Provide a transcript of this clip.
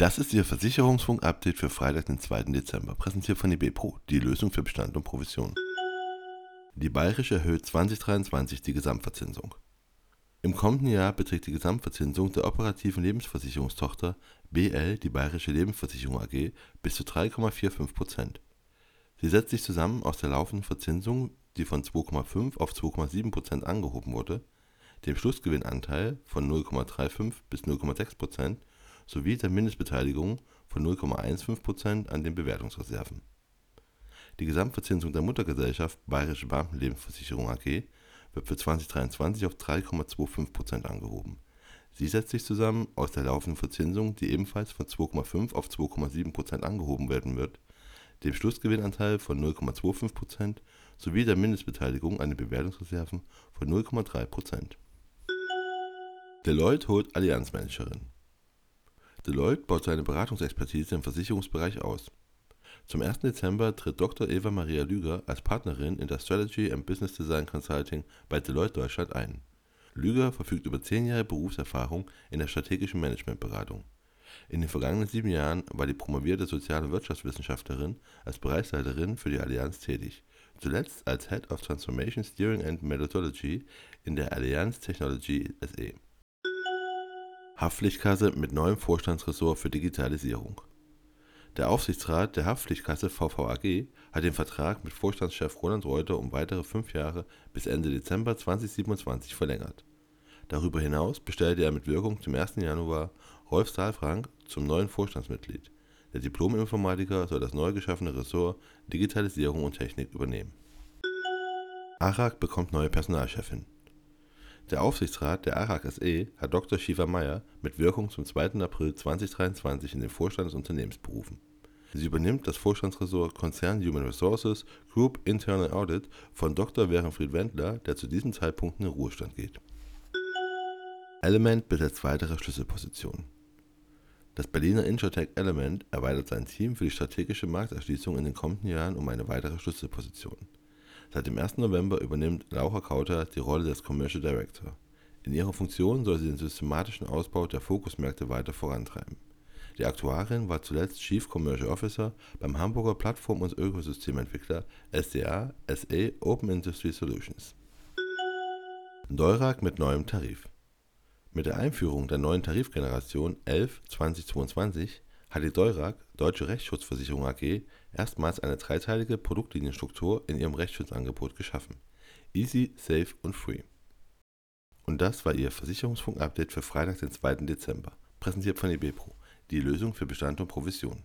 Das ist Ihr Versicherungsfunk-Update für Freitag, den 2. Dezember, präsentiert von IBPRO, die Lösung für Bestand und Provision. Die Bayerische erhöht 2023 die Gesamtverzinsung. Im kommenden Jahr beträgt die Gesamtverzinsung der operativen Lebensversicherungstochter BL, die Bayerische Lebensversicherung AG, bis zu 3,45 Prozent. Sie setzt sich zusammen aus der laufenden Verzinsung, die von 2,5 auf 2,7 Prozent angehoben wurde, dem Schlussgewinnanteil von 0,35 bis 0,6 Prozent sowie der Mindestbeteiligung von 0,15% an den Bewertungsreserven. Die Gesamtverzinsung der Muttergesellschaft Bayerische Beamtenlebensversicherung AG wird für 2023 auf 3,25% angehoben. Sie setzt sich zusammen aus der laufenden Verzinsung, die ebenfalls von 2,5 auf 2,7% angehoben werden wird, dem Schlussgewinnanteil von 0,25% sowie der Mindestbeteiligung an den Bewertungsreserven von 0,3% Deloitte holt Allianzmanagerin Deloitte baut seine Beratungsexpertise im Versicherungsbereich aus. Zum 1. Dezember tritt Dr. Eva Maria Lüger als Partnerin in das Strategy and Business Design Consulting bei Deloitte Deutschland ein. Lüger verfügt über zehn Jahre Berufserfahrung in der strategischen Managementberatung. In den vergangenen sieben Jahren war die promovierte Sozial- und Wirtschaftswissenschaftlerin als Bereichsleiterin für die Allianz tätig, zuletzt als Head of Transformation Steering and Methodology in der Allianz Technology SE. Haftpflichtkasse mit neuem Vorstandsressort für Digitalisierung. Der Aufsichtsrat der Haftpflichtkasse VVAG hat den Vertrag mit Vorstandschef Roland Reuter um weitere fünf Jahre bis Ende Dezember 2027 verlängert. Darüber hinaus bestellte er mit Wirkung zum 1. Januar Rolf Saalfrank zum neuen Vorstandsmitglied. Der Diplom-Informatiker soll das neu geschaffene Ressort Digitalisierung und Technik übernehmen. ARAG bekommt neue Personalchefin. Der Aufsichtsrat der ARAG SE hat Dr. Shiva Meyer mit Wirkung zum 2. April 2023 in den Vorstand des Unternehmens berufen. Sie übernimmt das Vorstandsressort Konzern Human Resources Group Internal Audit von Dr. Werenfried Wendler, der zu diesem Zeitpunkt in den Ruhestand geht. Element besetzt weitere Schlüsselpositionen. Das Berliner Insurtech Element erweitert sein Team für die strategische Markterschließung in den kommenden Jahren um eine weitere Schlüsselposition. Seit dem 1. November übernimmt Laura Kauter die Rolle des Commercial Director. In ihrer Funktion soll sie den systematischen Ausbau der Fokusmärkte weiter vorantreiben. Die Aktuarin war zuletzt Chief Commercial Officer beim Hamburger Plattform- und Ökosystementwickler SDA SA Open Industry Solutions. Deurak mit neuem Tarif. Mit der Einführung der neuen Tarifgeneration 11 2022 hat die Deurag, Deutsche Rechtsschutzversicherung AG, erstmals eine dreiteilige Produktlinienstruktur in ihrem Rechtsschutzangebot geschaffen. Easy, Safe und Free. Und das war ihr Versicherungsfunk-Update für Freitag, den 2. Dezember, präsentiert von eBepro, die Lösung für Bestand und Provision.